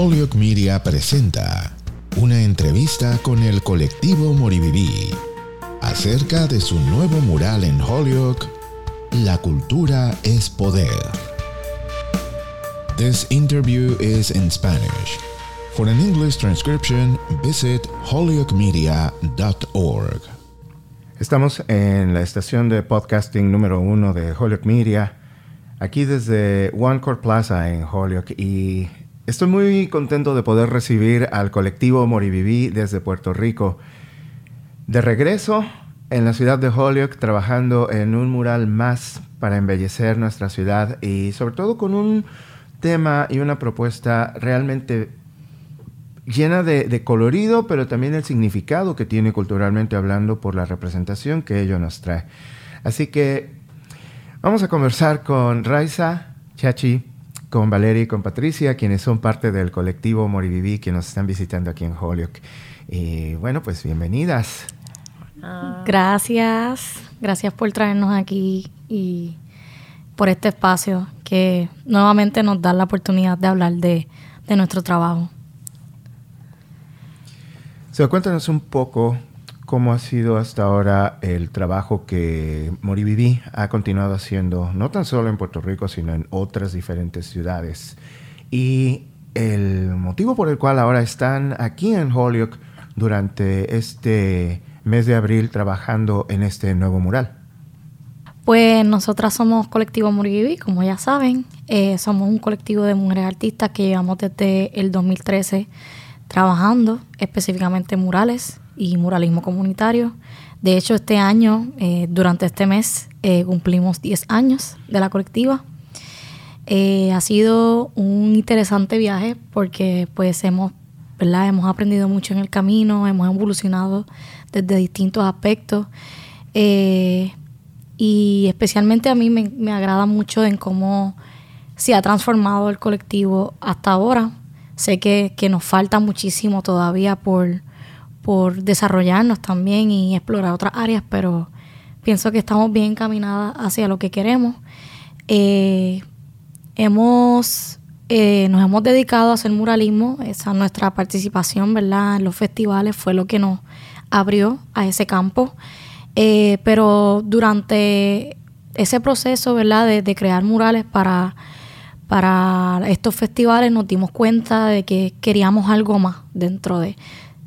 Holyoke Media presenta una entrevista con el colectivo Moriviví acerca de su nuevo mural en Holyoke, La cultura es poder. This interview is in Spanish. For an English transcription, visit holyokemedia.org. Estamos en la estación de podcasting número uno de Holyoke Media, aquí desde One Court Plaza en Holyoke y estoy muy contento de poder recibir al colectivo Moriviví desde Puerto Rico. De regreso en la ciudad de Holyoke trabajando en un mural más para embellecer nuestra ciudad y sobre todo con un tema y una propuesta realmente llena de, colorido, pero también el significado que tiene culturalmente hablando por la representación que ello nos trae. Así que vamos a conversar con Raiza, Chachi, con Valeria y con Patricia, quienes son parte del colectivo Moriviví que nos están visitando aquí en Holyoke. Y bueno, pues bienvenidas. Ah. Gracias, gracias por traernos aquí y por este espacio que nuevamente nos da la oportunidad de hablar de, de nuestro trabajo. So, cuéntanos un poco cómo ha sido hasta ahora el trabajo que Moriviví ha continuado haciendo, no tan solo en Puerto Rico, sino en otras diferentes ciudades. Y el motivo por el cual ahora están aquí en Holyoke durante este mes de abril trabajando en este nuevo mural. Pues nosotras somos colectivo Moriviví, como ya saben. Eh, somos un colectivo de mujeres artistas que llevamos desde el 2013 trabajando específicamente en murales y muralismo comunitario. De hecho, este año, eh, durante este mes, eh, cumplimos 10 años de la colectiva. Eh, ha sido un interesante viaje porque pues hemos, ¿verdad? hemos aprendido mucho en el camino, hemos evolucionado desde distintos aspectos. y especialmente a mí me, me agrada mucho en cómo se ha transformado el colectivo hasta ahora Sé que, nos falta muchísimo todavía por, por desarrollarnos también y explorar otras áreas, pero pienso que estamos bien encaminadas hacia lo que queremos. Eh, hemos, eh, nos hemos dedicado a hacer muralismo, esa nuestra participación ¿verdad? en los festivales fue lo que nos abrió a ese campo. Eh, pero durante ese proceso ¿verdad? de crear murales para para estos festivales nos dimos cuenta de que queríamos algo más dentro de...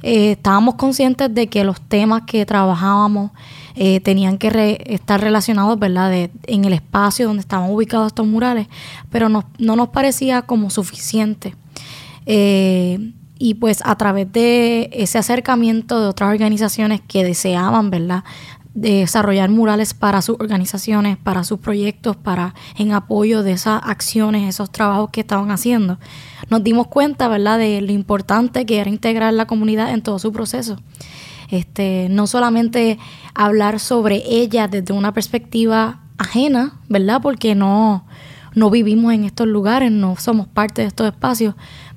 Eh, estábamos conscientes de que los temas que trabajábamos eh, tenían que estar relacionados, ¿verdad?, en el espacio donde estaban ubicados estos murales, pero no, no nos parecía como suficiente. Eh, y pues a través de ese acercamiento de otras organizaciones que deseaban, ¿verdad?, de desarrollar murales para sus organizaciones, para sus proyectos, para en apoyo de esas acciones, esos trabajos que estaban haciendo. Nos dimos cuenta, ¿verdad?, de lo importante que era integrar la comunidad en todo su proceso. Este, no solamente hablar sobre ella desde una perspectiva ajena, ¿verdad? Porque no, no vivimos en estos lugares, no somos parte de estos espacios,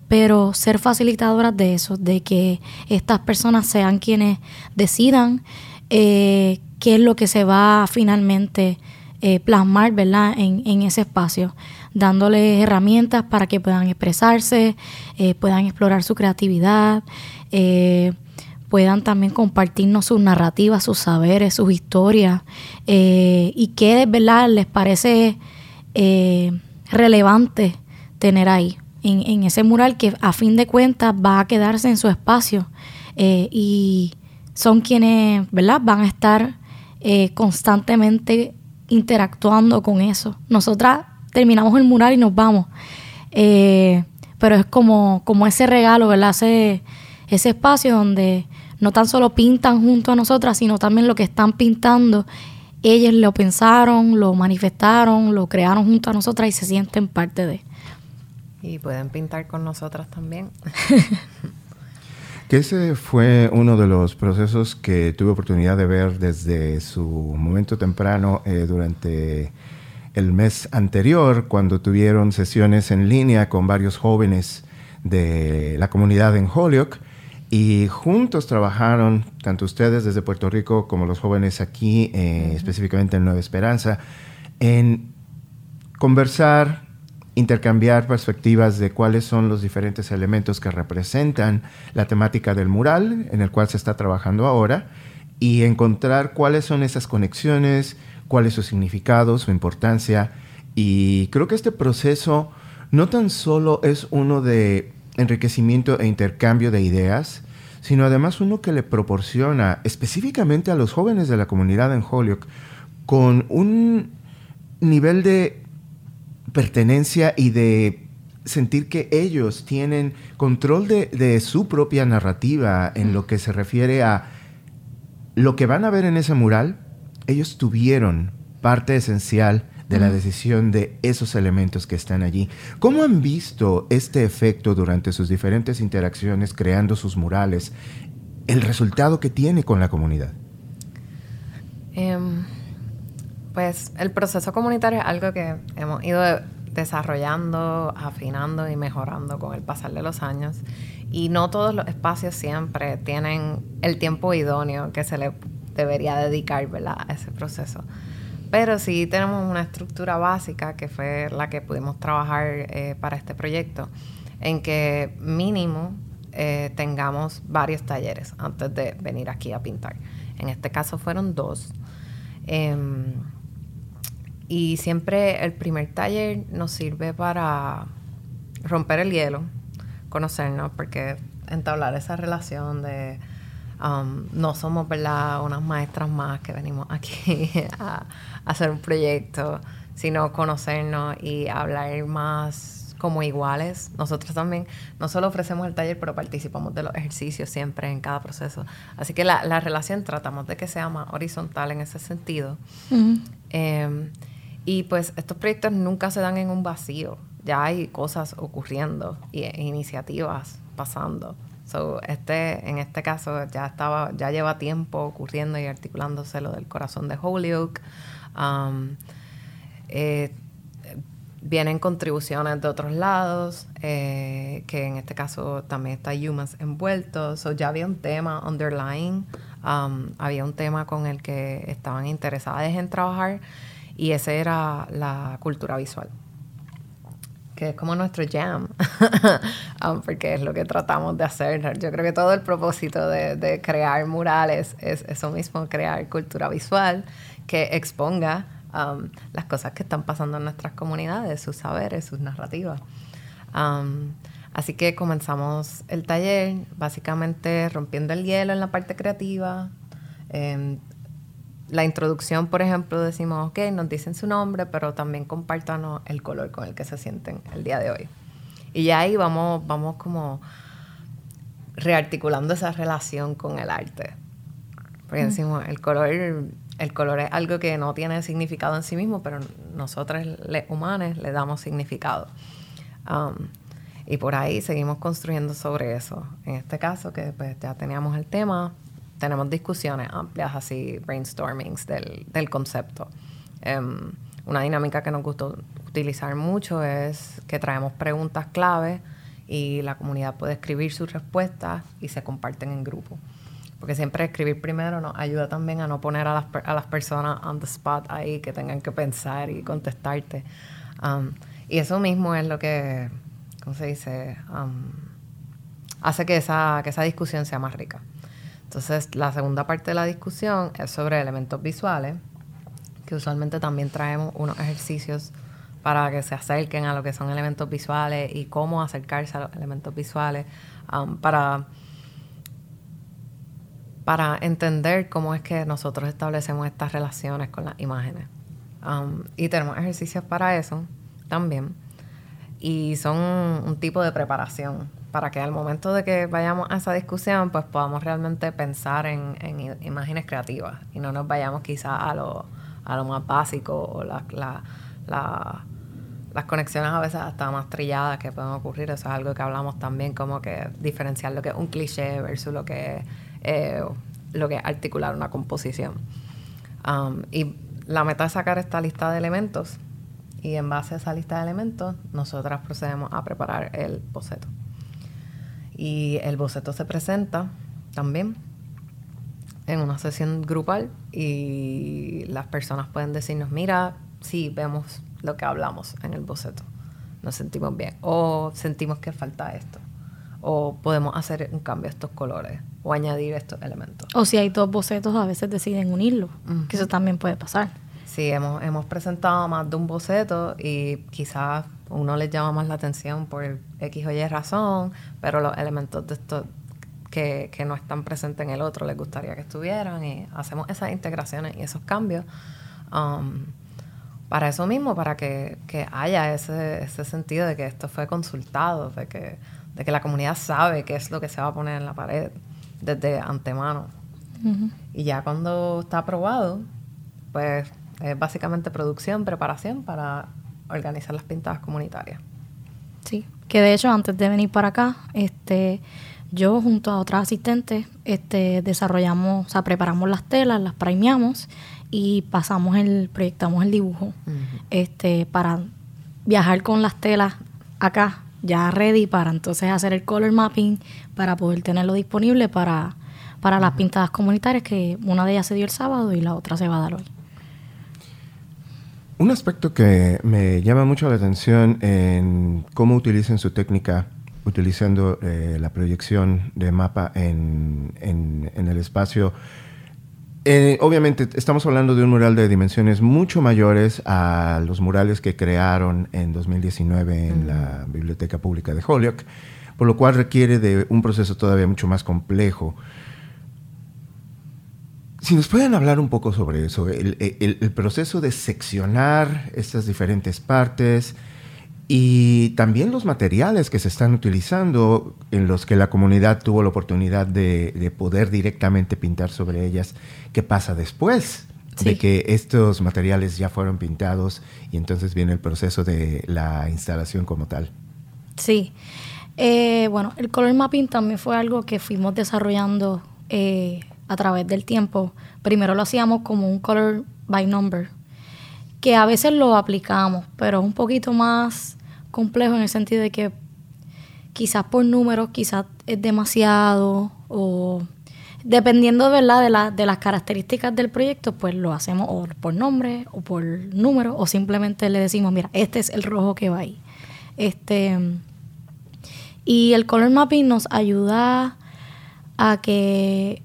pero ser facilitadoras de eso, de que estas personas sean quienes decidan eh, qué es lo que se va finalmente eh, plasmar ¿verdad? En, ese espacio, dándoles herramientas para que puedan expresarse, eh, puedan explorar su creatividad, puedan también compartirnos sus narrativas, sus saberes, sus historias y qué ¿verdad? les parece relevante tener ahí. En, en, ese mural que a fin de cuentas va a quedarse en su espacio y son quienes, ¿verdad? Van a estar eh, constantemente interactuando con eso. Nosotras terminamos el mural y nos vamos. Eh, pero es como, como ese regalo, ¿verdad? Ese, ese espacio donde no tan solo pintan junto a nosotras, sino también lo que están pintando, ellas lo pensaron, lo manifestaron, lo crearon junto a nosotras y se sienten parte de. Y pueden pintar con nosotras también. Que ese fue uno de los procesos que tuve oportunidad de ver desde su momento temprano eh, durante el mes anterior, cuando tuvieron sesiones en línea con varios jóvenes de la comunidad en Holyoke. Y juntos trabajaron, tanto ustedes desde Puerto Rico como los jóvenes aquí, eh, específicamente en Nueva Esperanza, en conversar, intercambiar perspectivas de cuáles son los diferentes elementos que representan la temática del mural en el cual se está trabajando ahora y encontrar cuáles son esas conexiones, cuál es su significado, su importancia. Y creo que este proceso no tan solo es uno de enriquecimiento e intercambio de ideas, sino además uno que le proporciona específicamente a los jóvenes de la comunidad en Holyoke con un nivel de pertenencia y de sentir que ellos tienen control de, su propia narrativa en lo que se refiere a lo que van a ver en ese mural, ellos tuvieron parte esencial de la decisión de esos elementos que están allí. ¿Cómo han visto este efecto durante sus diferentes interacciones creando sus murales? El resultado que tiene con la comunidad. Em, pues el proceso comunitario es algo que hemos ido desarrollando, afinando y mejorando con el pasar de los años. Y no todos los espacios siempre tienen el tiempo idóneo que se le debería dedicar a ese proceso. Pero sí tenemos una estructura básica que fue la que pudimos trabajar eh, para este proyecto, en que mínimo eh, tengamos varios talleres antes de venir aquí a pintar. En este caso fueron dos. Em, y siempre el primer taller nos sirve para romper el hielo, conocernos, porque entablar esa relación de um, no somos ¿verdad? unas maestras más que venimos aquí a, hacer un proyecto, sino conocernos y hablar más como iguales. Nosotros también no solo ofrecemos el taller, pero participamos de los ejercicios siempre en cada proceso. Así que la, relación tratamos de que sea más horizontal en ese sentido. Y pues estos proyectos nunca se dan en un vacío. Ya hay cosas ocurriendo y e iniciativas pasando. Este, en este caso ya estaba, ya lleva tiempo ocurriendo y articulándose lo del corazón de Holyoke. Um, eh, vienen contribuciones de otros lados, eh, que en este caso también está Humans envuelto. Ya había un tema underlying, um, había un tema con el que estaban interesadas en trabajar y esa era la cultura visual, que es como nuestro jam, um, porque es lo que tratamos de hacer. Yo creo que todo el propósito de, crear murales es eso mismo, crear cultura visual que exponga um, las cosas que están pasando en nuestras comunidades, sus saberes, sus narrativas. Um, así que comenzamos el taller básicamente rompiendo el hielo en la parte creativa, em, la introducción, por ejemplo, decimos, ok, nos dicen su nombre, pero también compártanos el color con el que se sienten el día de hoy. Y ya ahí vamos, vamos como rearticulando esa relación con el arte. Porque decimos, el color, el color es algo que no tiene significado en sí mismo, pero nosotros, los humanos, le damos significado. Um, y por ahí seguimos construyendo sobre eso. En este caso, que pues, ya teníamos el tema, tenemos discusiones amplias, así, brainstormings del, del concepto. Em, una dinámica que nos gusta utilizar mucho es que traemos preguntas clave y la comunidad puede escribir sus respuestas y se comparten en grupo. Porque siempre escribir primero nos ayuda también a no poner a las, a las personas on the spot ahí que tengan que pensar y contestarte. Um, y eso mismo es lo que, ¿cómo se dice? Um, hace que esa, que esa discusión sea más rica. Entonces, la segunda parte de la discusión es sobre elementos visuales, que usualmente también traemos unos ejercicios para que se acerquen a lo que son elementos visuales y cómo acercarse a los elementos visuales um, para, para entender cómo es que nosotros establecemos estas relaciones con las imágenes. Um, y tenemos ejercicios para eso también. Y son un tipo de preparación para que al momento de que vayamos a esa discusión, pues podamos realmente pensar en, imágenes creativas y no nos vayamos quizá a lo, a lo más básico o la, las conexiones a veces hasta más trilladas que pueden ocurrir. Eso es algo que hablamos también, como que diferenciar lo que es un cliché versus lo que es, eh, lo que articular una composición. Um, y la meta es sacar esta lista de elementos y en base a esa lista de elementos, nosotras procedemos a preparar el boceto. Y el boceto se presenta también en una sesión grupal y las personas pueden decirnos, mira, sí, vemos lo que hablamos en el boceto. nos sentimos bien. O sentimos que falta esto. O podemos hacer un cambio a estos colores. O añadir estos elementos. O si hay dos bocetos, a veces deciden unirlo. Que eso también puede pasar. Sí, hemos, hemos presentado más de un boceto y quizás uno les llama más la atención por X o Y razón, pero los elementos de esto que, que no están presentes en el otro les gustaría que estuvieran y hacemos esas integraciones y esos cambios. Um, para eso mismo, para que, que haya ese, ese, sentido de que esto fue consultado, de que, de que la comunidad sabe qué es lo que se va a poner en la pared desde antemano. Y ya cuando está aprobado, pues es básicamente producción, preparación para organizar las pintadas comunitarias. Sí, que de hecho antes de venir para acá, este, yo junto a otras asistentes este, desarrollamos, o sea, preparamos las telas, las primeamos y pasamos el, proyectamos el dibujo este, para viajar con las telas acá, ya ready para entonces hacer el color mapping, para poder tenerlo disponible para, para las pintadas comunitarias, que una de ellas se dio el sábado y la otra se va a dar hoy. Un aspecto que me llama mucho la atención en cómo utilizan su técnica utilizando eh, la proyección de mapa en, en, el espacio. Eh, obviamente estamos hablando de un mural de dimensiones mucho mayores a los murales que crearon en 2019 en la Biblioteca Pública de Holyoke, por lo cual requiere de un proceso todavía mucho más complejo. Si nos pueden hablar un poco sobre eso, el, proceso de seccionar estas diferentes partes y también los materiales que se están utilizando en los que la comunidad tuvo la oportunidad de, poder directamente pintar sobre ellas, ¿qué pasa después? de que estos materiales ya fueron pintados y entonces viene el proceso de la instalación como tal. Sí, eh, bueno, el color mapping también fue algo que fuimos desarrollando eh, a través del tiempo. Primero lo hacíamos como un color by number, que a veces lo aplicamos, pero es un poquito más complejo en el sentido de que quizás por números, quizás es demasiado o dependiendo ¿verdad? De, la, de las características del proyecto, pues lo hacemos o por nombre o por número o simplemente le decimos, mira, este es el rojo que va ahí. Este, y el color mapping nos ayuda a que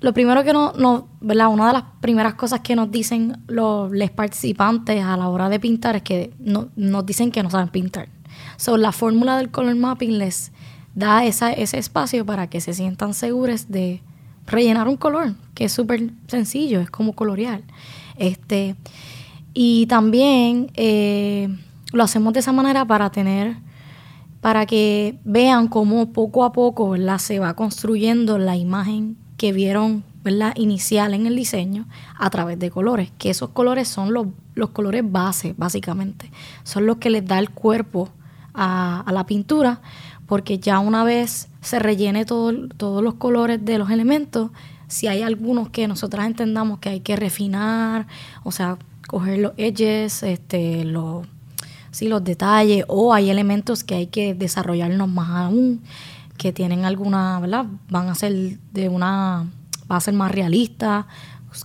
lo primero que no, no, ¿verdad? Una de las primeras cosas que nos dicen los, participantes a la hora de pintar es que no, nos dicen que no saben pintar. So, la fórmula del color mapping les da esa, ese espacio para que se sientan seguros de rellenar un color, que es súper sencillo, es como colorear. Este, y también eh, lo hacemos de esa manera para tener, para que vean cómo poco a poco se va construyendo la imagen que vieron ¿verdad? inicial en el diseño a través de colores, que esos colores son los, los colores base, básicamente. Son los que les da el cuerpo a, la pintura, porque ya una vez se rellene todo, todos los colores de los elementos, si hay algunos que nosotras entendamos que hay que refinar, o sea, coger los edges, este, los, sí, los detalles, o hay elementos que hay que desarrollarnos más aún, que tienen alguna, ¿verdad? Van a ser de una, va a ser más realista,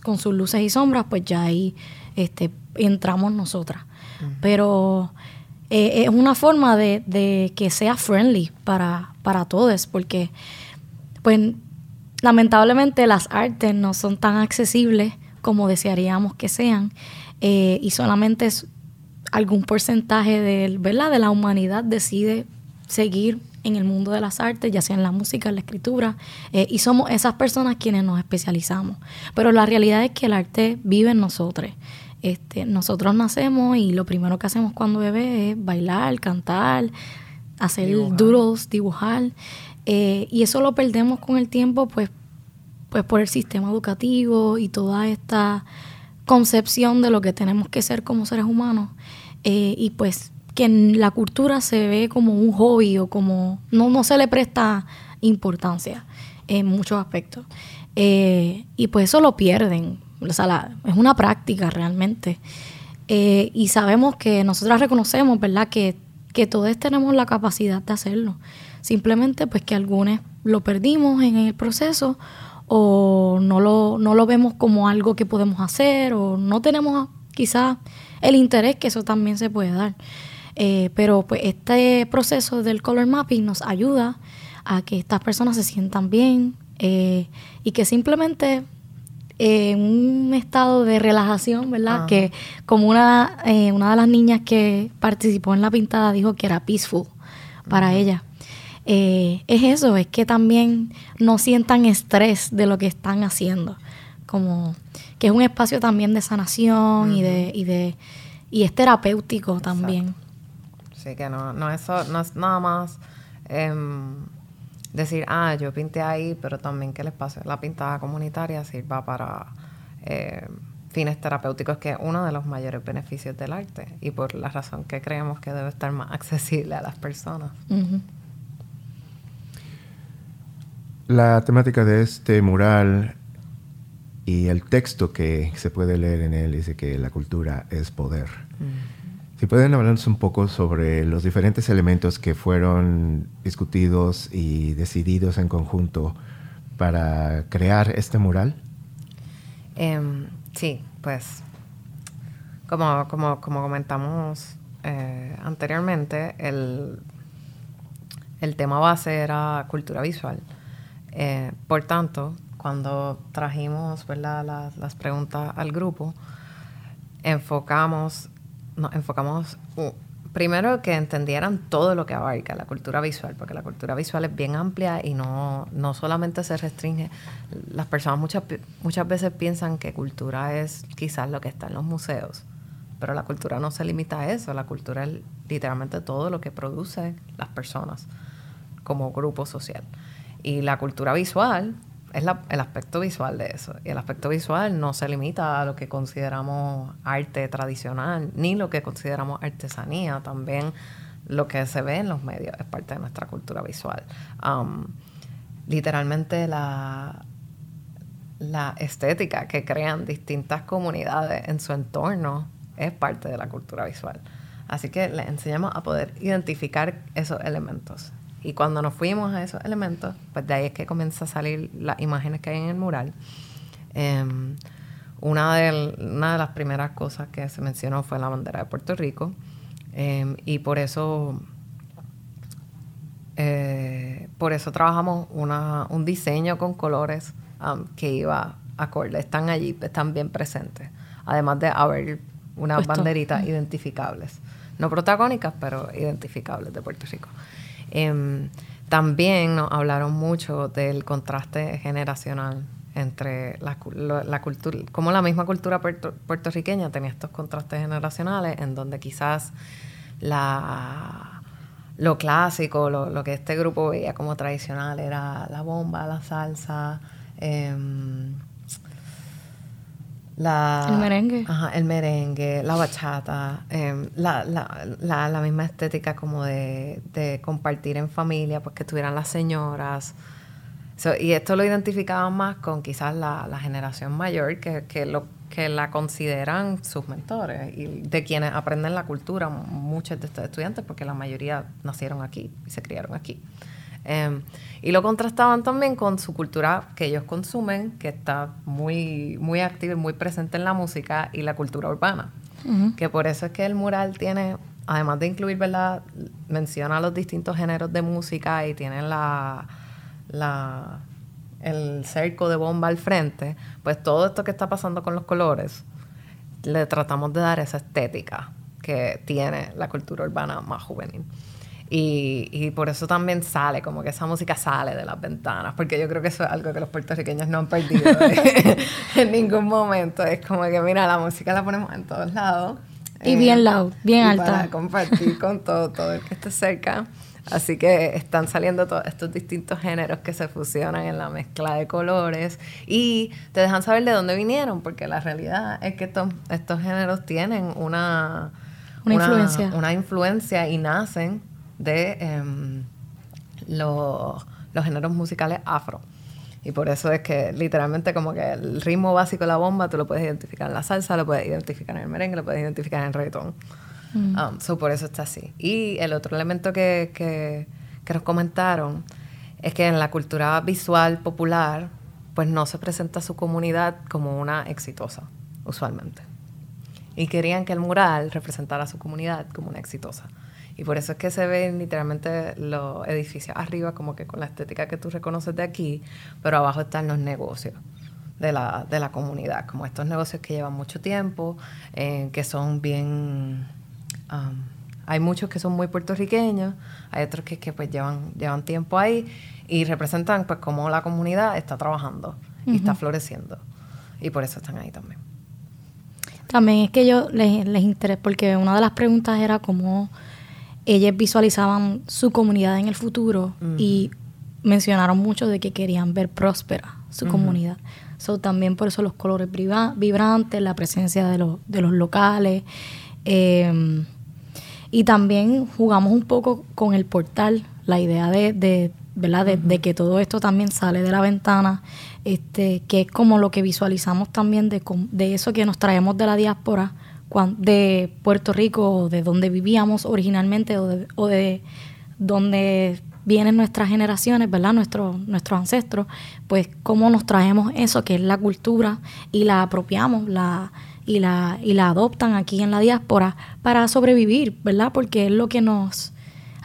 con sus luces y sombras, pues ya ahí este, entramos nosotras. Pero eh, es una forma de, que sea friendly para, para todos, porque pues lamentablemente las artes no son tan accesibles como desearíamos que sean eh, y solamente es algún porcentaje de, ¿verdad? de la humanidad decide seguir en el mundo de las artes, ya sea en la música, en la escritura, eh, y somos esas personas quienes nos especializamos. Pero la realidad es que el arte vive en nosotros. Este, nosotros nacemos y lo primero que hacemos cuando bebé es bailar, cantar, hacer doodles, dibujar. Eh, y eso lo perdemos con el tiempo, pues, pues por el sistema educativo y toda esta concepción de lo que tenemos que ser como seres humanos. Eh, y pues que en la cultura se ve como un hobby o como no, no se le presta importancia en muchos aspectos. Eh, y pues eso lo pierden. O sea, es una práctica realmente. Eh, y sabemos que nosotras reconocemos, ¿verdad? Que, que todos tenemos la capacidad de hacerlo. Simplemente pues que algunos lo perdimos en el proceso o no lo, no lo vemos como algo que podemos hacer o no tenemos quizás el interés que eso también se puede dar. Eh, pero pues este proceso del color mapping nos ayuda a que estas personas se sientan bien eh, y que simplemente en un estado de relajación, ¿verdad? Que como una, una de las niñas que participó en la pintada dijo que era peaceful para ella. es eso, es que también no sientan estrés de lo que están haciendo. Como que es un espacio también de sanación y de, y de y es terapéutico también. Sí, que no, no, eso, no es nada más em, decir, ah, yo pinté ahí, pero también que el espacio, la pintada comunitaria sirva para eh, fines terapéuticos, que es uno de los mayores beneficios del arte y por la razón que creemos que debe estar más accesible a las personas. La temática de este mural y el texto que se puede leer en él dice que la cultura es poder. Mm. Si pueden hablarnos un poco sobre los diferentes elementos que fueron discutidos y decididos en conjunto para crear este mural. Em, sí, pues como, como, comentamos eh, anteriormente, el, el tema base era cultura visual. Eh, por tanto, cuando trajimos las preguntas al grupo, enfocamos, nos enfocamos primero que entendieran todo lo que abarca la cultura visual, porque la cultura visual es bien amplia y no, no solamente se restringe. Las personas muchas, muchas veces piensan que cultura es quizás lo que está en los museos, pero la cultura no se limita a eso, la cultura es literalmente todo lo que producen las personas como grupo social. Y la cultura visual es el aspecto visual de eso. Y el aspecto visual no se limita a lo que consideramos arte tradicional, ni lo que consideramos artesanía. También lo que se ve en los medios es parte de nuestra cultura visual. Um, literalmente la, la estética que crean distintas comunidades en su entorno es parte de la cultura visual. Así que le enseñamos a poder identificar esos elementos y cuando nos fuimos a esos elementos, pues de ahí es que comienza a salir las imágenes que hay en el mural. Em, una, de, una de las primeras cosas que se mencionó fue la bandera de Puerto Rico. Em, y por eso, eh, por eso trabajamos una, un diseño con colores que iba acorde. Están allí, están bien presentes. Además de haber unas banderitas identificables. No protagónicas, pero identificables de Puerto Rico. Em, también nos hablaron mucho del contraste generacional entre la, cultura, como la misma cultura puertorriqueña tenía estos contrastes generacionales en donde quizás la, lo clásico, lo, que este grupo veía como tradicional era la bomba, la salsa, em, la, el merengue. Ajá, el merengue, la bachata, em, la, la, la, misma estética como de, de, compartir en familia, pues que tuvieran las señoras. y esto lo identificaban más con quizás la, generación mayor, que, que, lo, que la consideran sus mentores y de quienes aprenden la cultura, muchos de estos estudiantes, porque la mayoría nacieron aquí y se criaron aquí. Em, y lo contrastaban también con su cultura que ellos consumen, que está muy, muy activa y muy presente en la música y la cultura urbana. Que por eso es que el mural tiene, además de incluir, ¿verdad? Menciona los distintos géneros de música y tiene la, la, el cerco de bomba al frente. Pues todo esto que está pasando con los colores, le tratamos de dar esa estética que tiene la cultura urbana más juvenil. Y, y, por eso también sale, como que esa música sale de las ventanas, porque yo creo que eso es algo que los puertorriqueños no han perdido en ningún momento. Es como que, mira, la música la ponemos en todos lados. Y eh, bien loud, bien alta. Para compartir con todo, todo el que esté cerca. Así que están saliendo todos estos distintos géneros que se fusionan en la mezcla de colores y te dejan saber de dónde vinieron, porque la realidad es que estos, estos géneros tienen una, una, influencia. una influencia y nacen de em, los, géneros musicales afro. Y por eso es que literalmente como que el ritmo básico de la bomba tú lo puedes identificar en la salsa, lo puedes identificar en el merengue, lo puedes identificar en el reggaetón. Mm. Um, por eso está así. Y el otro elemento que, que, que, nos comentaron es que en la cultura visual popular pues no se presenta su comunidad como una exitosa, usualmente. Y querían que el mural representara a su comunidad como una exitosa. Y por eso es que se ven literalmente los edificios arriba como que con la estética que tú reconoces de aquí, pero abajo están los negocios de la, de la comunidad, como estos negocios que llevan mucho tiempo, eh, que son bien... Um, hay muchos que son muy puertorriqueños, hay otros que, que pues llevan, llevan tiempo ahí y representan pues cómo la comunidad está trabajando y está floreciendo. Y por eso están ahí también. También es que yo les, les interesa, porque una de las preguntas era cómo ellos visualizaban su comunidad en el futuro y mencionaron mucho de que querían ver próspera su comunidad. So, también por eso los colores vibrantes, la presencia de, los, de los locales. Em, y también jugamos un poco con el portal, la idea de, ¿verdad? De, que todo esto también sale de la ventana, este, que es como lo que visualizamos también de, de eso que nos traemos de la diáspora, de Puerto Rico, de donde vivíamos originalmente, o de, o de donde vienen nuestras generaciones, ¿verdad? Nuestros, nuestros ancestros, pues cómo nos traemos eso que es la cultura y la apropiamos, la y la y la adoptan aquí en la diáspora para sobrevivir, ¿verdad? Porque es lo que nos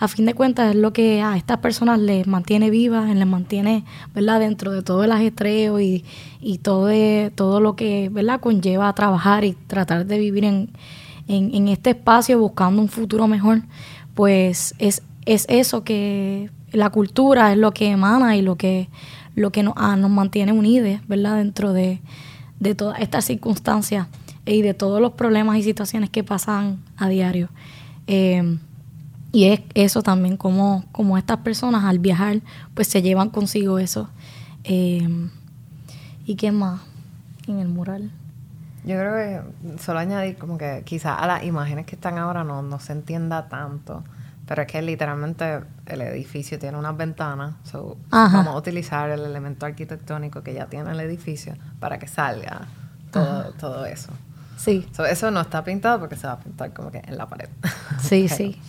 a fin de cuentas es lo que a estas personas les mantiene vivas, les mantiene, ¿verdad? Dentro de todo el ajetreo y, y todo, todo lo que, ¿verdad? Conlleva a trabajar y tratar de vivir en, en este espacio buscando un futuro mejor, pues es es eso que la cultura es lo que emana y lo que, lo que nos, mantiene unidos, ¿verdad? Dentro de, de todas estas circunstancias y de todos los problemas y situaciones que pasan a diario. Eh, y es eso también, como, como estas personas al viajar, pues se llevan consigo eso. Eh, ¿Y qué más en el mural? Yo creo que solo añadir como que quizás a las imágenes que están ahora no, no se entienda tanto pero es que literalmente el edificio tiene unas ventanas. vamos a utilizar el elemento arquitectónico que ya tiene el edificio para que salga todo, todo eso. Sí. eso no está pintado porque se va a pintar como que en la pared. Sí, sí.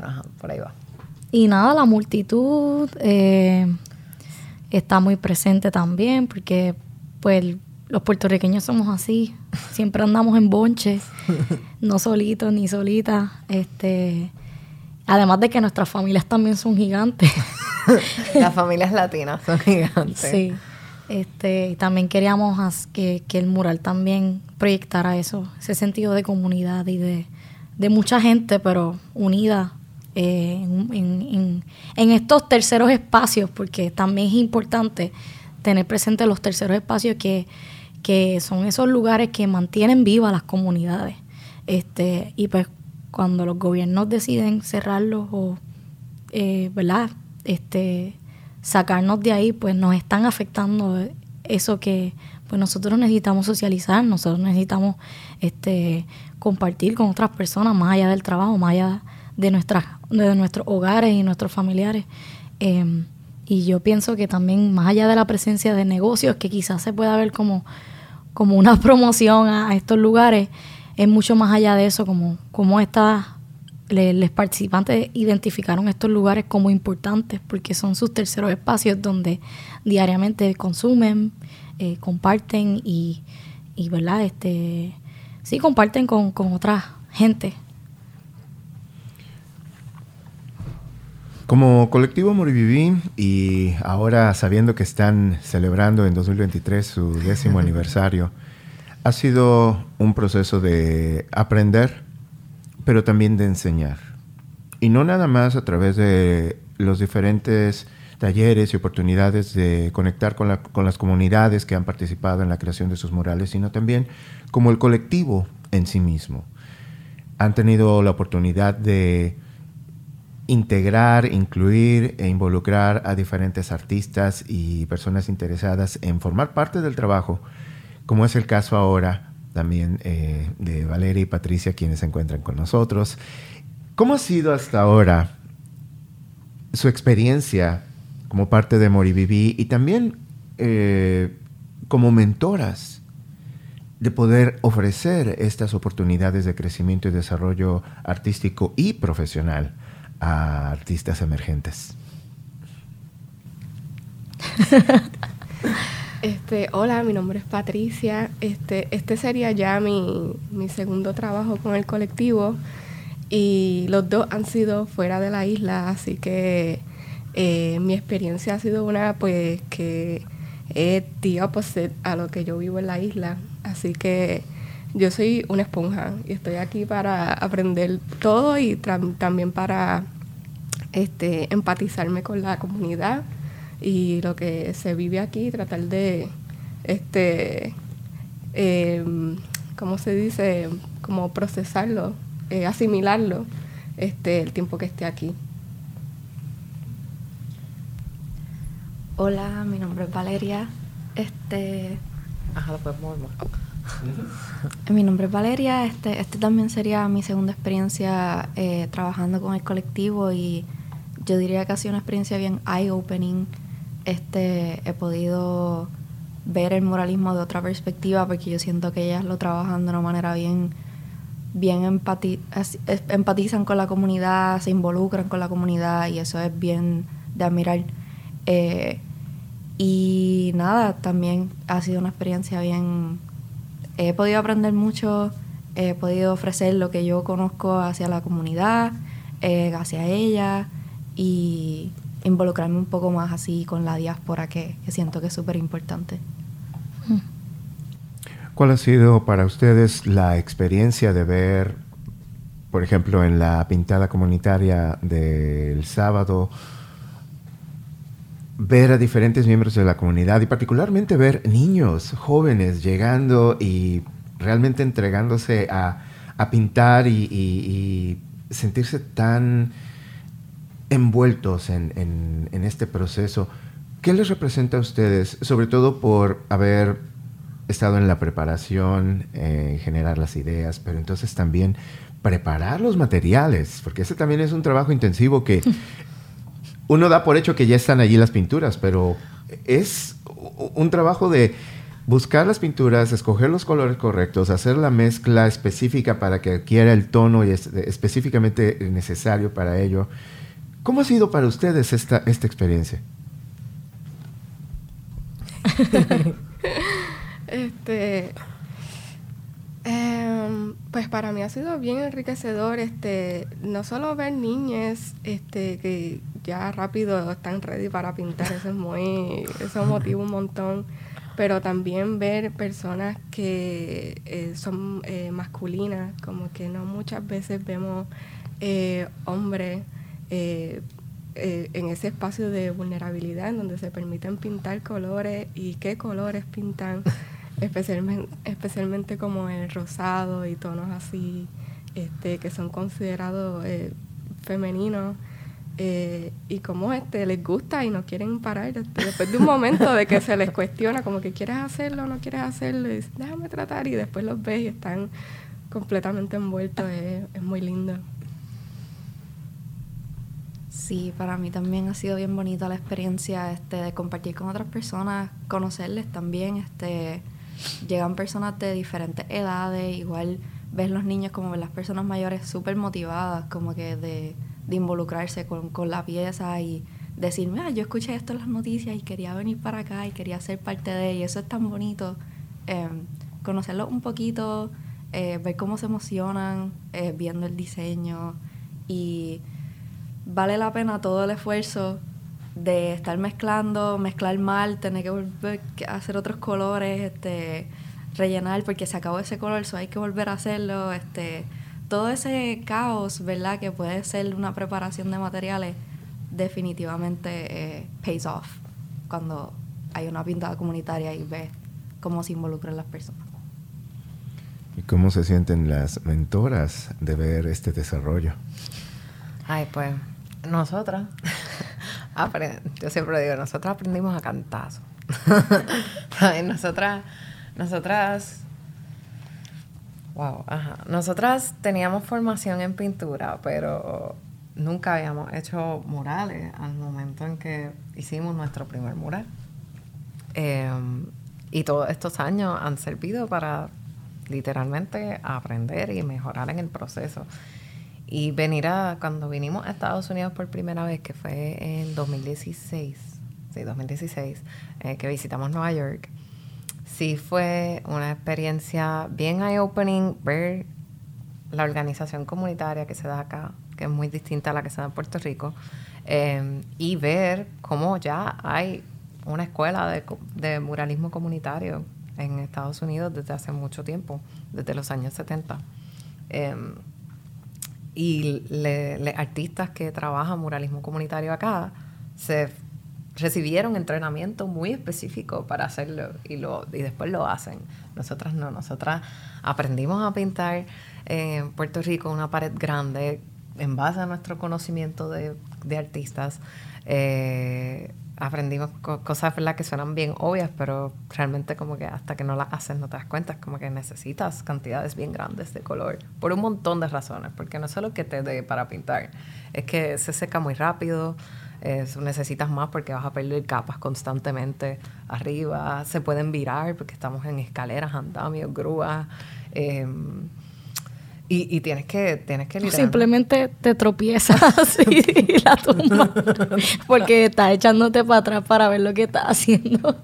Pero por ahí va. Y nada, la multitud eh, está muy presente también porque pues los puertorriqueños somos así. Siempre andamos en bonches, no solitos ni solitas. Este Además de que nuestras familias también son gigantes. Las familias latinas son gigantes. Sí. Este, y también queríamos que, el mural también proyectara eso, ese sentido de comunidad y de, mucha gente, pero unida eh, en, estos terceros espacios, porque también es importante tener presente los terceros espacios que, que son esos lugares que mantienen vivas las comunidades. Este, y pues cuando los gobiernos deciden cerrarlos o, eh, ¿verdad? Este, sacarnos de ahí, pues nos están afectando eso que pues nosotros necesitamos socializar, nosotros necesitamos este, compartir con otras personas más allá del trabajo, más allá de, nuestras, de nuestros hogares y nuestros familiares. Em, y yo pienso que también más allá de la presencia de negocios, que quizás se pueda ver como, como una promoción a estos lugares, es mucho más allá de eso, como, como estas los participantes identificaron estos lugares como importantes porque son sus terceros espacios donde diariamente consumen, eh, comparten y, y, ¿verdad? Este, sí, comparten con, con otra gente. Como colectivo Moriviví y ahora sabiendo que están celebrando en 2023 su décimo aniversario, ha sido un proceso de aprender, pero también de enseñar. Y no nada más a través de los diferentes talleres y oportunidades de conectar con, las comunidades que han participado en la creación de sus murales, sino también como el colectivo en sí mismo. Han tenido la oportunidad de integrar, incluir e involucrar a diferentes artistas y personas interesadas en formar parte del trabajo como es el caso ahora también eh, de Valeria y Patricia, quienes se encuentran con nosotros. ¿Cómo ha sido hasta ahora su experiencia como parte de Moriviví y también eh, como mentoras de poder ofrecer estas oportunidades de crecimiento y desarrollo artístico y profesional a artistas emergentes? Este, hola, mi nombre es Patricia. Este, este sería ya mi, segundo trabajo con el colectivo. y los dos han sido fuera de la isla, así que eh, mi experiencia ha sido una pues que es the opposite a lo que yo vivo en la isla, así que yo soy una esponja y estoy aquí para aprender todo y también para este, empatizarme con la comunidad y lo que se vive aquí, tratar de, este, em, ¿cómo se dice? Como procesarlo, eh, asimilarlo este, el tiempo que esté aquí. Hola, mi nombre es Valeria. Este. Ajá, pues Mi nombre es Valeria. Este, este también sería mi segunda experiencia eh, trabajando con el colectivo y yo diría que ha sido una experiencia bien eye-opening. Este, he podido ver el moralismo de otra perspectiva porque yo siento que ellas lo trabajan de una manera bien, bien empatizan con la comunidad, se involucran con la comunidad y eso es bien de admirar. Eh, y nada, también ha sido una experiencia bien... He podido aprender mucho, he podido ofrecer lo que yo conozco hacia la comunidad, eh, hacia ella y involucrarme un poco más así con la diáspora que, siento que es súper importante. ¿Cuál ha sido para ustedes la experiencia de ver, por ejemplo, en la pintada comunitaria del sábado, ver a diferentes miembros de la comunidad y particularmente ver niños jóvenes llegando y realmente entregándose a, pintar y sentirse tan envueltos en, este proceso. ¿Qué les representa a ustedes, sobre todo por haber estado en la preparación, eh, generar las ideas, pero entonces también preparar los materiales, porque ese también es un trabajo intensivo que uno da por hecho que ya están allí las pinturas, pero es un trabajo de buscar las pinturas, escoger los colores correctos, hacer la mezcla específica para que adquiera el tono y específicamente necesario para ello. ¿Cómo ha sido para ustedes esta, esta experiencia? este, em, pues para mí ha sido bien enriquecedor, este, no solo ver niñas, este, que ya rápido están ready para pintar, eso es muy, eso motiva un montón, pero también ver personas que eh, son eh, masculinas, como que no muchas veces vemos eh, hombres en ese espacio de vulnerabilidad en donde se permiten pintar colores y qué colores pintan, especialmente, especialmente como el rosado y tonos así este, que son considerados eh, y como este les gusta y no quieren parar después de un momento de que se les cuestiona como que quieres hacerlo no quieres hacerlo y déjame tratar y después los ves y están completamente envueltos. Es muy lindo. Sí, para mí también ha sido bien bonita la experiencia este, de compartir con otras personas, conocerles también. Este, llegan personas de diferentes edades, igual ves los niños como las personas mayores súper motivadas, como que de, involucrarse con, la pieza y decir, mira, yo escuché esto en las noticias y quería venir para acá y quería ser parte de ello. Eso es tan bonito. Eh, conocerlos un poquito, eh, ver cómo se emocionan eh, viendo el diseño y vale la pena todo el esfuerzo de estar mezclando, mezclar mal, tener que volver a hacer otros colores, este, rellenar porque se acabó ese color, so hay que volver a hacerlo, este, todo ese caos, ¿verdad? Que puede ser una preparación de materiales, definitivamente eh, pays off cuando hay una pintada comunitaria y ves cómo se involucran las personas. ¿Y cómo se sienten las mentoras de ver este desarrollo? Ay, pues nosotras, yo siempre digo, nosotras aprendimos a cantazo. nosotras, nosotras, wow, ajá. Nosotras teníamos formación en pintura, pero nunca habíamos hecho murales al momento en que hicimos nuestro primer mural. Em, y todos estos años han servido para literalmente aprender y mejorar en el proceso. Y venir a, cuando vinimos a Estados Unidos por primera vez, que fue en 2016, sí, 2016, eh, que visitamos Nueva York, sí fue una experiencia bien eye-opening ver la organización comunitaria que se da acá, que es muy distinta a la que se da en Puerto Rico, eh, y ver cómo ya hay una escuela de, de, muralismo comunitario en Estados Unidos desde hace mucho tiempo, desde los años 70. Em, y le, artistas que trabajan muralismo comunitario acá se recibieron entrenamiento muy específico para hacerlo y, lo, y después lo hacen. Nosotras no, nosotras aprendimos a pintar en Puerto Rico una pared grande en base a nuestro conocimiento de, de artistas. Eh, aprendimos cosas que suenan bien obvias, pero realmente como que hasta que no las haces no te das cuenta, es como que necesitas cantidades bien grandes de color, por un montón de razones, porque no solo que te dé para pintar, es que se seca muy rápido, necesitas más porque vas a perder capas constantemente arriba, se pueden virar porque estamos en escaleras, andamios, grúas. Eh, y, tienes que, tienes que Simplemente te tropiezas y la tumba. Porque estás echándote para atrás para ver lo que estás haciendo.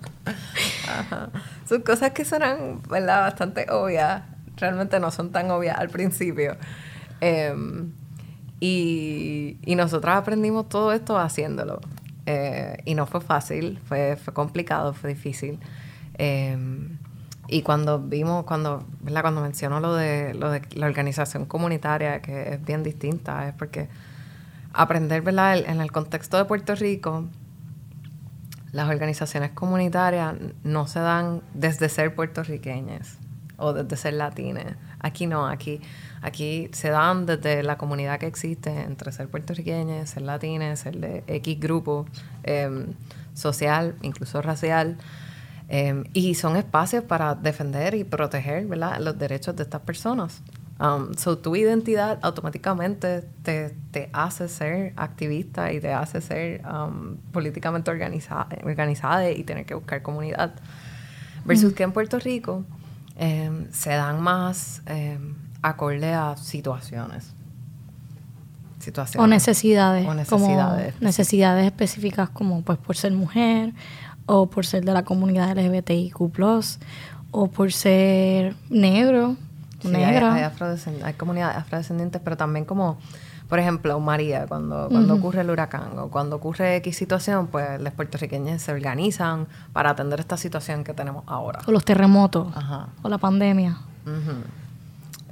Son cosas que suenan bastante obvias. Realmente no son tan obvias al principio. Em, y, y nosotros aprendimos todo esto haciéndolo. Eh, y no fue fácil, fue, fue complicado, fue difícil. Eh, y cuando vimos, cuando, ¿verdad? cuando menciono lo de, lo de la organización comunitaria, que es bien distinta, es porque aprender ¿verdad? en el contexto de Puerto Rico, las organizaciones comunitarias no se dan desde ser puertorriqueñas o desde ser latines. Aquí no, aquí, aquí se dan desde la comunidad que existe entre ser puertorriqueños, ser latines, ser de X grupo eh, social, incluso racial. Em, y son espacios para defender y proteger ¿verdad? los derechos de estas personas. Um, so, tu identidad automáticamente te, te, hace ser activista y te hace ser um, políticamente organizada, organizada y tener que buscar comunidad. Versus que en Puerto Rico em, se dan más em, acorde a situaciones. situaciones. O necesidades. O necesidades. Como necesidades específicas como pues por ser mujer o por ser de la comunidad LGBTIQ+, o por ser negro, negra. Hay, hay, comunidades afrodescendientes, pero también como, por ejemplo, María, cuando, cuando ocurre el huracán o cuando ocurre X situación, pues los puertorriqueños se organizan para atender esta situación que tenemos ahora. O los terremotos, o la pandemia.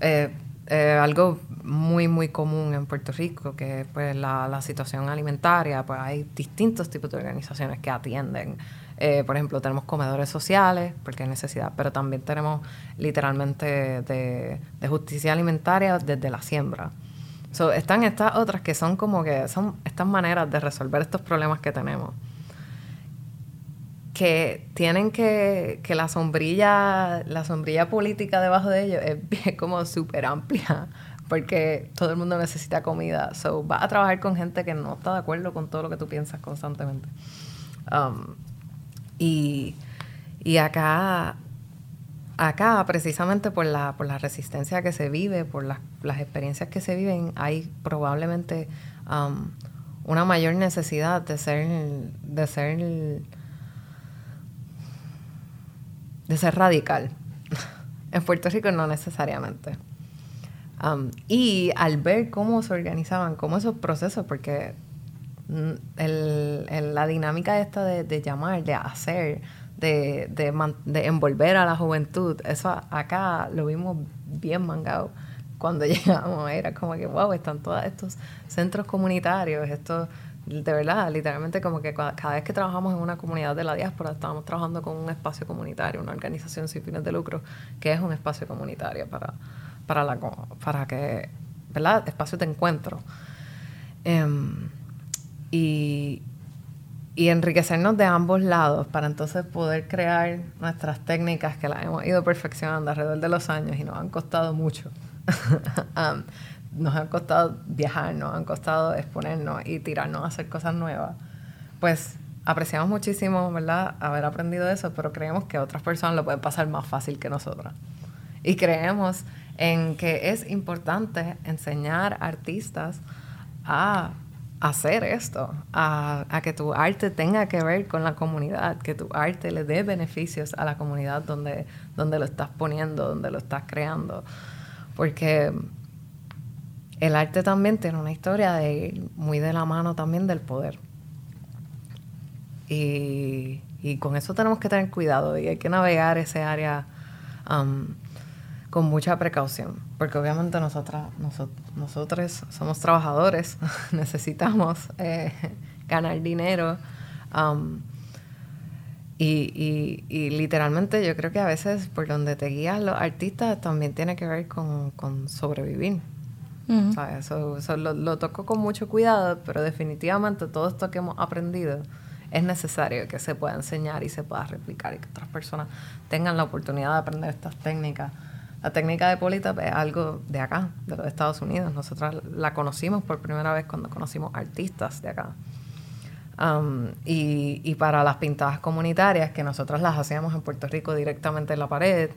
Eh, eh, algo muy, muy común en Puerto Rico, que pues la, la situación alimentaria, pues hay distintos tipos de organizaciones que atienden eh, por ejemplo, tenemos comedores sociales, porque hay necesidad, pero también tenemos literalmente de, justicia alimentaria desde la siembra. Están estas otras que son como que son estas maneras de resolver estos problemas que tenemos. Que tienen que, que la sombrilla, la sombrilla política debajo de ellos es, como súper amplia, porque todo el mundo necesita comida. So, vas a trabajar con gente que no está de acuerdo con todo lo que tú piensas constantemente. Um, y, acá, acá, precisamente por la, por la resistencia que se vive, por las, las experiencias que se viven, hay probablemente um, una mayor necesidad de ser, de ser, de ser radical. en Puerto Rico no necesariamente. Um, y al ver cómo se organizaban, cómo esos procesos, porque Mm, el, la dinámica esta de, llamar, de hacer, de, de, envolver a la juventud, eso acá lo vimos bien mangado cuando llegamos. Era como que, wow, están todos estos centros comunitarios, estos, de verdad, literalmente como que cada vez que trabajamos en una comunidad de la diáspora, estábamos trabajando con un espacio comunitario, una organización sin fines de lucro, que es un espacio comunitario para, para, la, para que, ¿verdad? Espacio de encuentro. Em, y, enriquecernos de ambos lados para entonces poder crear nuestras técnicas que las hemos ido perfeccionando alrededor de los años y nos han costado mucho. Um, nos han costado viajar, nos han costado exponernos y tirarnos a hacer cosas nuevas. Pues apreciamos muchísimo, ¿verdad?, haber aprendido eso, pero creemos que otras personas lo pueden pasar más fácil que nosotras. Y creemos en que es importante enseñar artistas a hacer esto, a, que tu arte tenga que ver con la comunidad, que tu arte le dé beneficios a la comunidad donde, donde lo estás poniendo, donde lo estás creando. Porque el arte también tiene una historia de muy de la mano también del poder. Y, con eso tenemos que tener cuidado y hay que navegar ese área um, con mucha precaución, porque obviamente nosotras, nosotros somos trabajadores, necesitamos eh, ganar dinero. Um, y, y, literalmente yo creo que a veces por donde te guías los artistas también tiene que ver con, con sobrevivir. Eso, lo, lo, toco con mucho cuidado, pero definitivamente todo esto que hemos aprendido es necesario que se pueda enseñar y se pueda replicar y que otras personas tengan la oportunidad de aprender estas técnicas. La técnica de Polita es algo de acá, de los Estados Unidos. Nosotros la conocimos por primera vez cuando conocimos artistas de acá. Um, y, para las pintadas comunitarias, que nosotros las hacíamos en Puerto Rico directamente en la pared,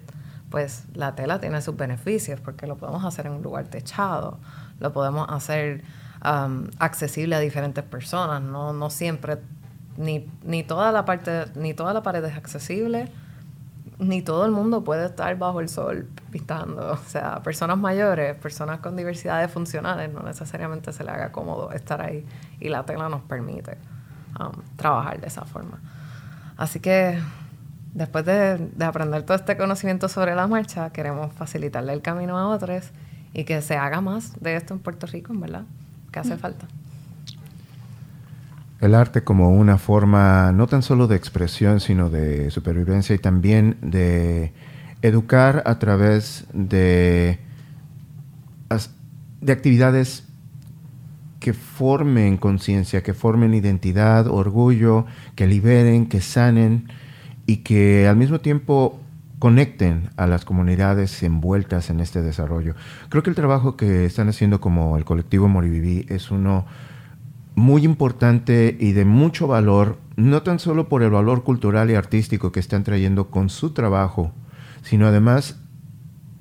pues la tela tiene sus beneficios porque lo podemos hacer en un lugar techado, lo podemos hacer um, accesible a diferentes personas, no, no siempre, ni, ni, toda la parte, ni toda la pared es accesible, ni todo el mundo puede estar bajo el sol pintando. O sea, personas mayores, personas con diversidades funcionales, no necesariamente se le haga cómodo estar ahí y la tela nos permite. Um, trabajar de esa forma. Así que después de, aprender todo este conocimiento sobre la marcha, queremos facilitarle el camino a otros y que se haga más de esto en Puerto Rico, en verdad, que hace mm. falta. El arte como una forma no tan solo de expresión, sino de supervivencia y también de educar a través de, de actividades que formen conciencia, que formen identidad, orgullo, que liberen, que sanen y que al mismo tiempo conecten a las comunidades envueltas en este desarrollo. Creo que el trabajo que están haciendo como el colectivo Moriviví es uno muy importante y de mucho valor, no tan solo por el valor cultural y artístico que están trayendo con su trabajo, sino además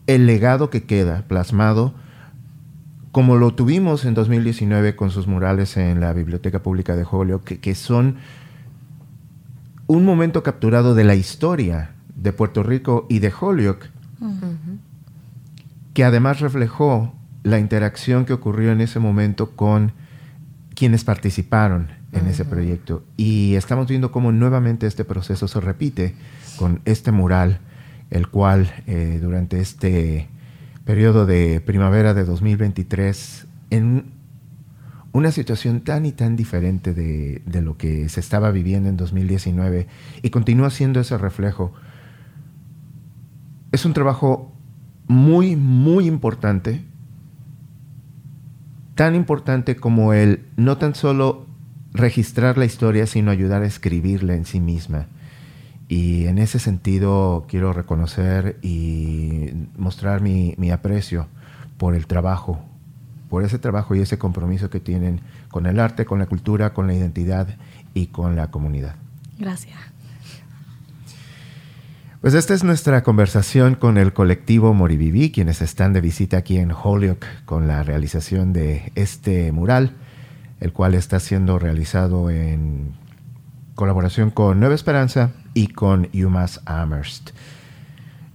el legado que queda plasmado como lo tuvimos en 2019 con sus murales en la Biblioteca Pública de Holyoke, que, son un momento capturado de la historia de Puerto Rico y de Holyoke, que además reflejó la interacción que ocurrió en ese momento con quienes participaron en ese proyecto. Y estamos viendo cómo nuevamente este proceso se repite con este mural, el cual eh, durante este periodo de primavera de 2023 en una situación tan y tan diferente de, lo que se estaba viviendo en 2019 y continúa siendo ese reflejo. Es un trabajo muy, muy importante, tan importante como el no tan solo registrar la historia, sino ayudar a escribirla en sí misma. Y en ese sentido quiero reconocer y mostrar mi, aprecio por el trabajo, por ese trabajo y ese compromiso que tienen con el arte, con la cultura, con la identidad y con la comunidad. Gracias. Pues esta es nuestra conversación con el colectivo Moriviví, quienes están de visita aquí en Holyoke con la realización de este mural, el cual está siendo realizado en colaboración con Nueva Esperanza y con UMass Amherst.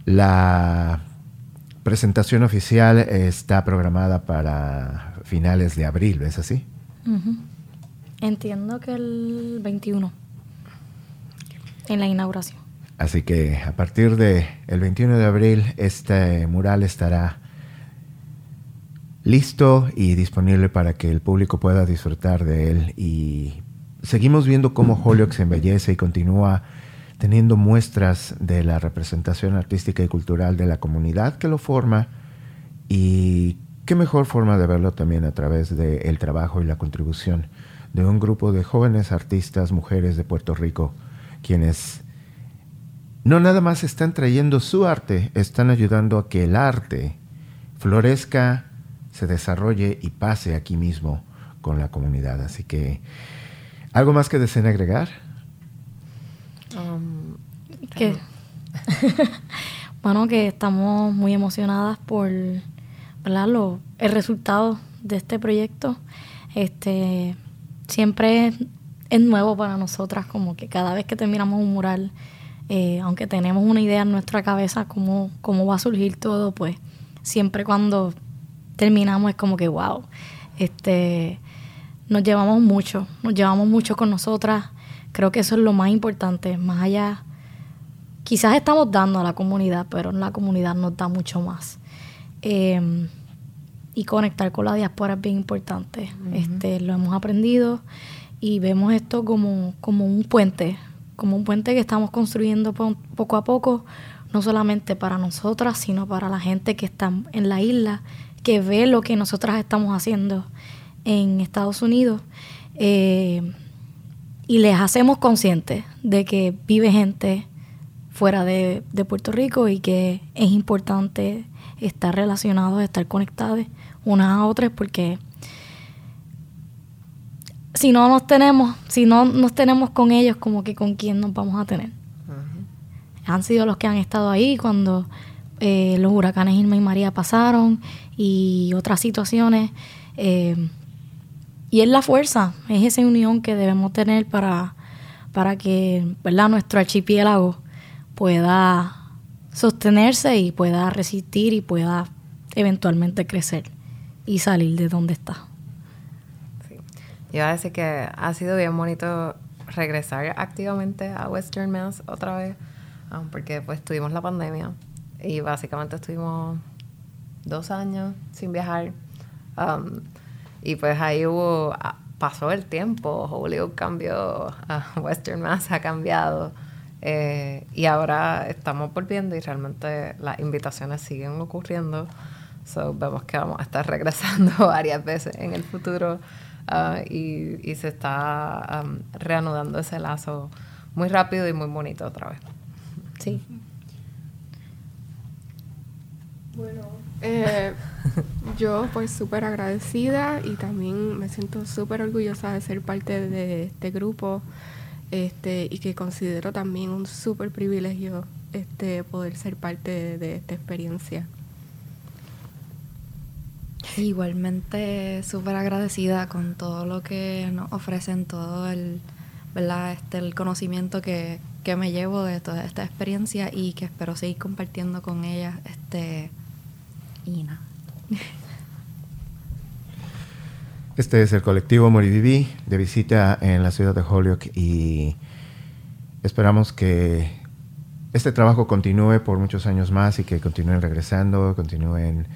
La presentación oficial está programada para finales de abril, ¿es así? Entiendo que el 21, en la inauguración. Así que a partir del el 21 de abril este mural estará listo y disponible para que el público pueda disfrutar de él. Y seguimos viendo cómo Holyoke se embellece y continúa teniendo muestras de la representación artística y cultural de la comunidad que lo forma y qué mejor forma de verlo también a través del trabajo y la contribución de un grupo de jóvenes artistas, mujeres de Puerto Rico, quienes no nada más están trayendo su arte, están ayudando a que el arte florezca, se desarrolle y pase aquí mismo con la comunidad. Así que ¿Algo más que deseen agregar? Um, que, bueno, que estamos muy emocionadas por Lo, el resultado de este proyecto. Este siempre es, nuevo para nosotras, como que cada vez que terminamos un mural, eh, aunque tenemos una idea en nuestra cabeza cómo, cómo va a surgir todo, pues siempre cuando terminamos es como que, wow, este, nos llevamos mucho, nos llevamos mucho con nosotras. Creo que eso es lo más importante, más allá. Quizás estamos dando a la comunidad, pero la comunidad nos da mucho más. Em, y conectar con la diáspora es bien importante. este, lo hemos aprendido y vemos esto como, como un puente, como un puente que estamos construyendo poco a poco, no solamente para nosotras, sino para la gente que está en la isla, que ve lo que nosotras estamos haciendo en Estados Unidos. Eh, y les hacemos conscientes de que vive gente fuera de, de, Puerto Rico y que es importante estar relacionados, estar conectados unas a otras porque si no nos tenemos, si no nos tenemos con ellos, como que con quién nos vamos a tener. Han sido los que han estado ahí cuando eh, los huracanes Irma y María pasaron y otras situaciones. Eh, y es la fuerza, es esa unión que debemos tener para, para que ¿verdad? nuestro archipiélago pueda sostenerse y pueda resistir y pueda eventualmente crecer y salir de donde está. Iba a decir que ha sido bien bonito regresar activamente a Western Mass otra vez, um, porque pues tuvimos la pandemia y básicamente estuvimos dos años sin viajar. Um, y pues ahí hubo, ah, pasó el tiempo, Hollywood cambió, uh, Western Mass ha cambiado. Eh, y ahora estamos volviendo y realmente las invitaciones siguen ocurriendo. So, vemos que vamos a estar regresando varias veces en el futuro uh, y, se está um, reanudando ese lazo muy rápido y muy bonito otra vez. Sí. Bueno, eh, yo pues súper agradecida y también me siento súper orgullosa de ser parte de este grupo este, y que considero también un súper privilegio este, poder ser parte de esta experiencia. Igualmente súper agradecida con todo lo que nos ofrecen, todo el, ¿verdad? Este, el conocimiento que, que me llevo de toda esta experiencia y que espero seguir compartiendo con ellas. Este, nada. Este es el colectivo Moriviví de visita en la ciudad de Holyoke y esperamos que este trabajo continúe por muchos años más y que continúen regresando, continúen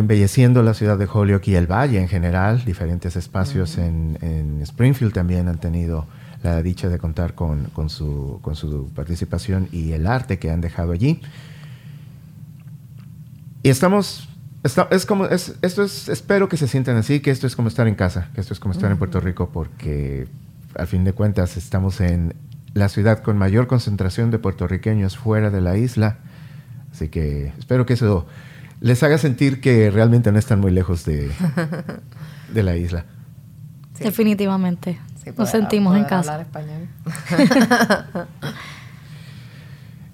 embelleciendo la ciudad de Holyoke y el valle en general. Diferentes espacios en, Springfield también han tenido la dicha de contar con, su, con su participación y el arte que han dejado allí. Y estamos, es como, es, esto es, espero que se sientan así, que esto es como estar en casa, que esto es como estar en Puerto Rico, porque al fin de cuentas estamos en la ciudad con mayor concentración de puertorriqueños fuera de la isla. Así que espero que eso les haga sentir que realmente no están muy lejos de, de la isla. Definitivamente. Nos sentimos en casa.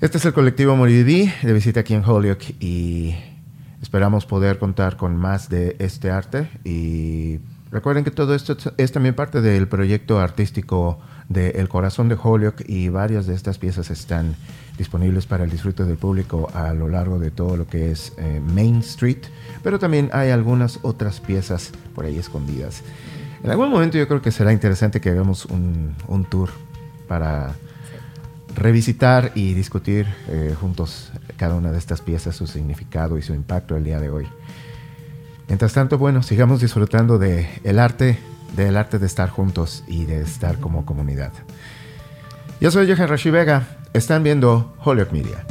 este es el colectivo Moridí de visita aquí en Holyoke y esperamos poder contar con más de este arte y recuerden que todo esto es también parte del proyecto artístico de El Corazón de Holyoke y varias de estas piezas están disponibles para el disfrute del público a lo largo de todo lo que es eh, Main Street, pero también hay algunas otras piezas por ahí escondidas. En algún momento yo creo que será interesante que hagamos un, tour para revisitar y discutir eh, juntos cada una de estas piezas, su significado y su impacto el día de hoy. Mientras tanto, bueno, sigamos disfrutando de arte, del arte de estar juntos y de estar como comunidad. Yo soy Johan Rashi Vega. Están viendo Holyoke Media.